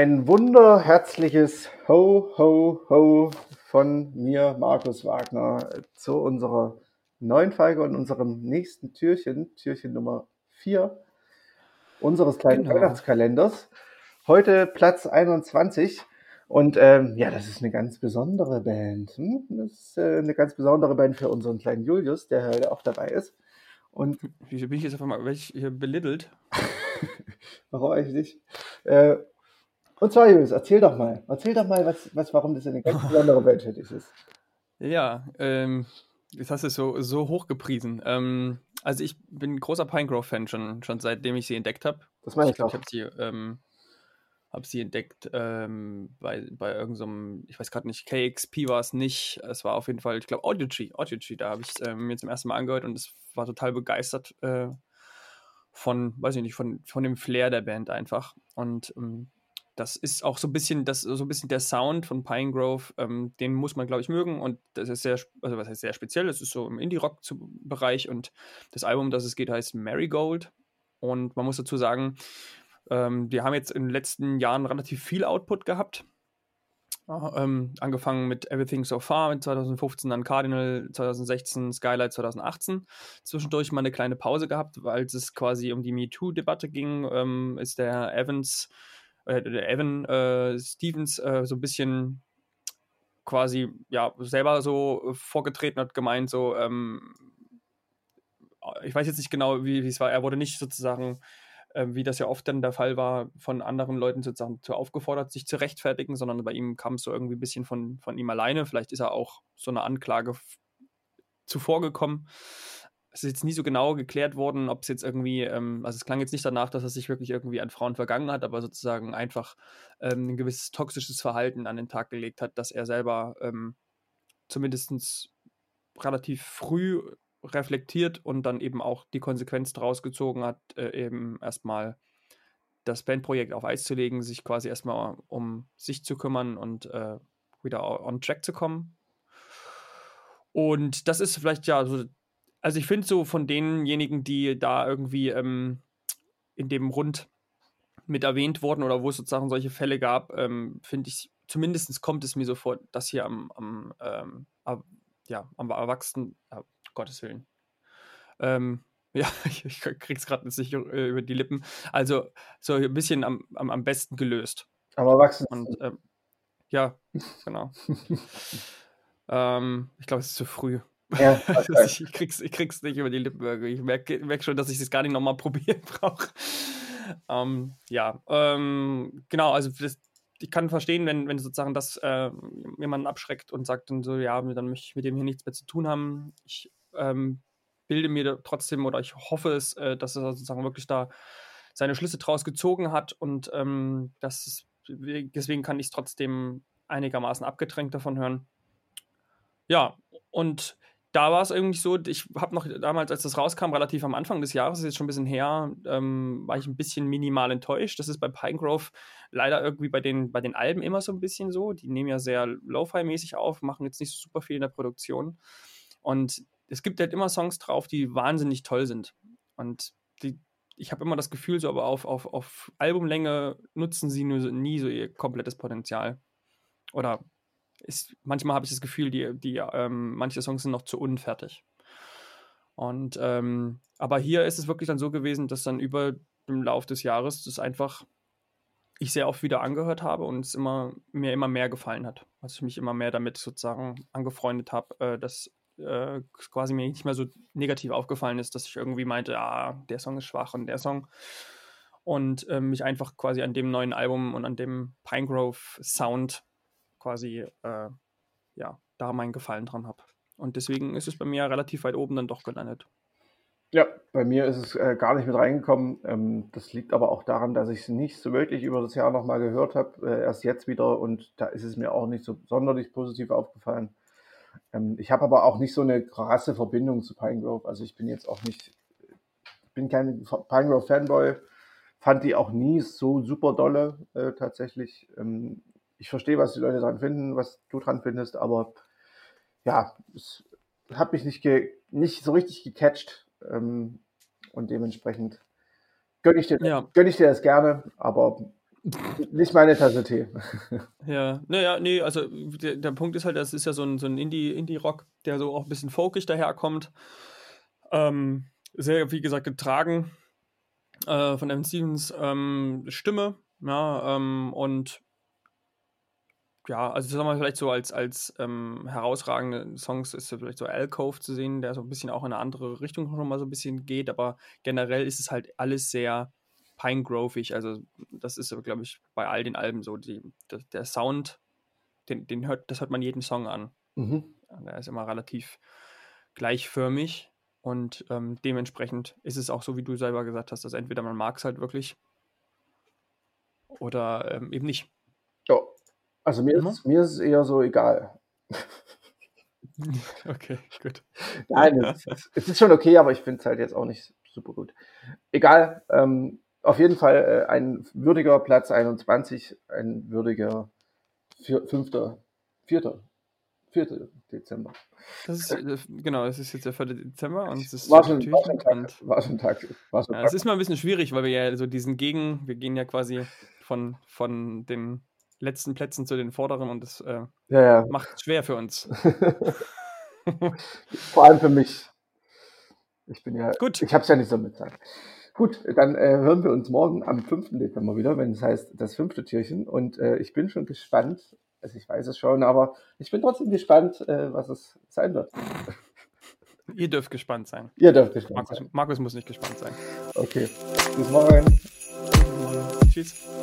Ein wunderherzliches Ho, Ho, Ho von mir, Markus Wagner, zu unserer neuen Folge und unserem nächsten Türchen, Türchen Nummer 4 unseres kleinen Genau. Weihnachtskalenders. Heute Platz 21. Und ähm, ja, das ist eine ganz besondere Band. Hm? Das ist äh, eine ganz besondere Band für unseren kleinen Julius, der heute auch dabei ist. Und Wieso bin ich jetzt einfach mal welch hier belittelt? warum eigentlich nicht? Äh, und zwar, Julius, erzähl doch mal. Erzähl doch mal, was, was, warum das eine ganz besondere Band für dich ist. Ja, ähm, jetzt hast du es so, so hochgepriesen. Ähm, also ich bin ein großer Pinegrove-Fan schon, schon seitdem ich sie entdeckt habe. Das meine Ich ich glaube, auch. ich habe sie, ähm, hab sie entdeckt ähm, bei, bei irgendeinem, ich weiß gerade nicht, KXP war es nicht. Es war auf jeden Fall, ich glaube, Audiotree. Audiotree, da habe ich es ähm, mir zum ersten Mal angehört und es war total begeistert äh, von, weiß ich nicht, von, von dem Flair der Band einfach. Und ähm, das ist auch so ein bisschen, das, so ein bisschen der Sound von Pinegrove, ähm, den muss man, glaube ich, mögen. Und das ist sehr, also was heißt sehr speziell, das ist so im Indie-Rock-Bereich und das Album, um das es geht, heißt Marigold. Und man muss dazu sagen, ähm, die haben jetzt in den letzten Jahren relativ viel Output gehabt. Ah, ähm, angefangen mit Everything So Far mit 2015, dann Cardinal 2016, Skylight 2018. Zwischendurch mal eine kleine Pause gehabt, weil es quasi um die MeToo-Debatte ging. Ähm, ist der Evans, äh, Evan äh, Stevens äh, so ein bisschen quasi ja selber so äh, vorgetreten hat, gemeint so, ähm, ich weiß jetzt nicht genau, wie es war. Er wurde nicht sozusagen, ähm, wie das ja oft dann der Fall war, von anderen Leuten sozusagen zu aufgefordert, sich zu rechtfertigen, sondern bei ihm kam es so irgendwie ein bisschen von, von ihm alleine. Vielleicht ist er auch so eine Anklage zuvor gekommen. Es ist jetzt nie so genau geklärt worden, ob es jetzt irgendwie, ähm, also es klang jetzt nicht danach, dass er sich wirklich irgendwie an Frauen vergangen hat, aber sozusagen einfach ähm, ein gewisses toxisches Verhalten an den Tag gelegt hat, dass er selber ähm, zumindest relativ früh reflektiert und dann eben auch die Konsequenz daraus gezogen hat, äh, eben erstmal das Bandprojekt auf Eis zu legen, sich quasi erstmal um sich zu kümmern und äh, wieder on track zu kommen. Und das ist vielleicht ja so, also ich finde so von denjenigen, die da irgendwie ähm, in dem Rund mit erwähnt wurden oder wo es sozusagen solche Fälle gab, ähm, finde ich, zumindest kommt es mir so vor, dass hier am, am, ähm, ab- ja, am Erwachsenen, äh, Gottes Willen. Ähm, ja, ich, krieg's gerade nicht äh, über die Lippen. Also so ein bisschen am, am, am besten gelöst. Aber wachsen. Und ähm, ja, genau. ähm, ich glaube, es ist zu früh. Ja, okay. ich, krieg's, ich krieg's nicht über die Lippen. irgendwie. Ich merke merk schon, dass ich das gar nicht nochmal probieren brauche. Ähm, ja, ähm, genau, also das, ich kann verstehen, wenn, wenn sozusagen das äh, jemanden abschreckt und sagt dann so, ja, dann möchte ich mit dem hier nichts mehr zu tun haben. Ich ähm, bilde mir trotzdem oder ich hoffe es, äh, dass er sozusagen wirklich da seine Schlüsse draus gezogen hat und ähm, das ist, deswegen kann ich es trotzdem einigermaßen abgedrängt davon hören. Ja, und da war es irgendwie so, ich habe noch damals, als das rauskam, relativ am Anfang des Jahres, ist jetzt schon ein bisschen her, ähm, war ich ein bisschen minimal enttäuscht. Das ist bei Pinegrove leider irgendwie bei den, bei den Alben immer so ein bisschen so. Die nehmen ja sehr Lo-Fi-mäßig auf, machen jetzt nicht so super viel in der Produktion. Und es gibt halt immer Songs drauf, die wahnsinnig toll sind. Und die, ich habe immer das Gefühl, so aber auf, auf, auf Albumlänge nutzen sie nur nie so ihr komplettes Potenzial. Oder ist, manchmal habe ich das Gefühl, die, die, ähm, manche Songs sind noch zu unfertig. Und ähm, aber hier ist es wirklich dann so gewesen, dass dann über den Lauf des Jahres das einfach ich sehr oft wieder angehört habe und es immer mir immer mehr gefallen hat. Also ich mich immer mehr damit sozusagen angefreundet habe, äh, dass äh, quasi mir nicht mehr so negativ aufgefallen ist, dass ich irgendwie meinte, ah, der Song ist schwach und der Song. Und äh, mich einfach quasi an dem neuen Album und an dem Pinegrove Sound quasi, äh, ja, da meinen Gefallen dran habe. Und deswegen ist es bei mir relativ weit oben dann doch gelandet. Ja, bei mir ist es äh, gar nicht mit reingekommen. Ähm, das liegt aber auch daran, dass ich es nicht so wirklich über das Jahr nochmal gehört habe. Äh, erst jetzt wieder und da ist es mir auch nicht so sonderlich positiv aufgefallen. Ähm, ich habe aber auch nicht so eine krasse Verbindung zu Pinegrove. Also ich bin jetzt auch nicht, ich bin kein Pinegrove-Fanboy, fand die auch nie so super dolle äh, tatsächlich. Ähm, ich verstehe, was die Leute dran finden, was du dran findest, aber ja, es hat mich nicht, ge nicht so richtig gecatcht. Ähm, und dementsprechend gönne ich, dir, Ja. gönn ich dir das gerne, aber Nicht meine Tasse Tee. Ja, naja, nee, also der, der Punkt ist halt, das ist ja so ein, so ein Indie- Indie-Rock, der so auch ein bisschen folkig daherkommt. Ähm, sehr, wie gesagt, getragen äh, von Evan Stevens ähm, Stimme. Ja, ähm, und ja, also sagen wir vielleicht so als, als ähm, herausragende Songs ist vielleicht so Alcove zu sehen, der so ein bisschen auch in eine andere Richtung schon mal so ein bisschen geht, aber generell ist es halt alles sehr Pine-Grovig, also das ist, glaube ich, bei all den Alben so, die, der, der Sound, den, den hört, das hört man jeden Song an. Mhm. Der ist immer relativ gleichförmig und ähm, dementsprechend ist es auch so, wie du selber gesagt hast, dass entweder man mag es halt wirklich oder ähm, eben nicht. Ja, also mir, ist, mir ist es eher so egal. Okay, gut. Nein, es, ist- es ist schon okay, aber ich finde es halt jetzt auch nicht super gut. Egal, ähm, auf jeden Fall äh, ein würdiger Platz 21, ein würdiger vier, fünfter, vierter, vierter Dezember. Das ist, äh, genau, es ist jetzt der 4. Dezember und es ist War schon, war Türchen schon, und Tag, war schon Tag. War schon ja, Tag. es ist mal ein bisschen schwierig, weil wir ja so diesen Gegen, wir gehen ja quasi von, von den letzten Plätzen zu den vorderen und das äh, Ja, ja. macht es schwer für uns. Vor allem für mich. Ich bin ja, Gut. ich habe es ja nicht so mit Zeit. Gut, dann äh, hören wir uns morgen am 5. Dezember wieder, wenn es heißt das fünfte Türchen. Und äh, ich bin schon gespannt, also ich weiß es schon, aber ich bin trotzdem gespannt, äh, was es sein wird. Ihr dürft gespannt sein. Ihr dürft gespannt Markus, sein. Markus muss nicht gespannt sein. Okay, bis morgen. Tschüss.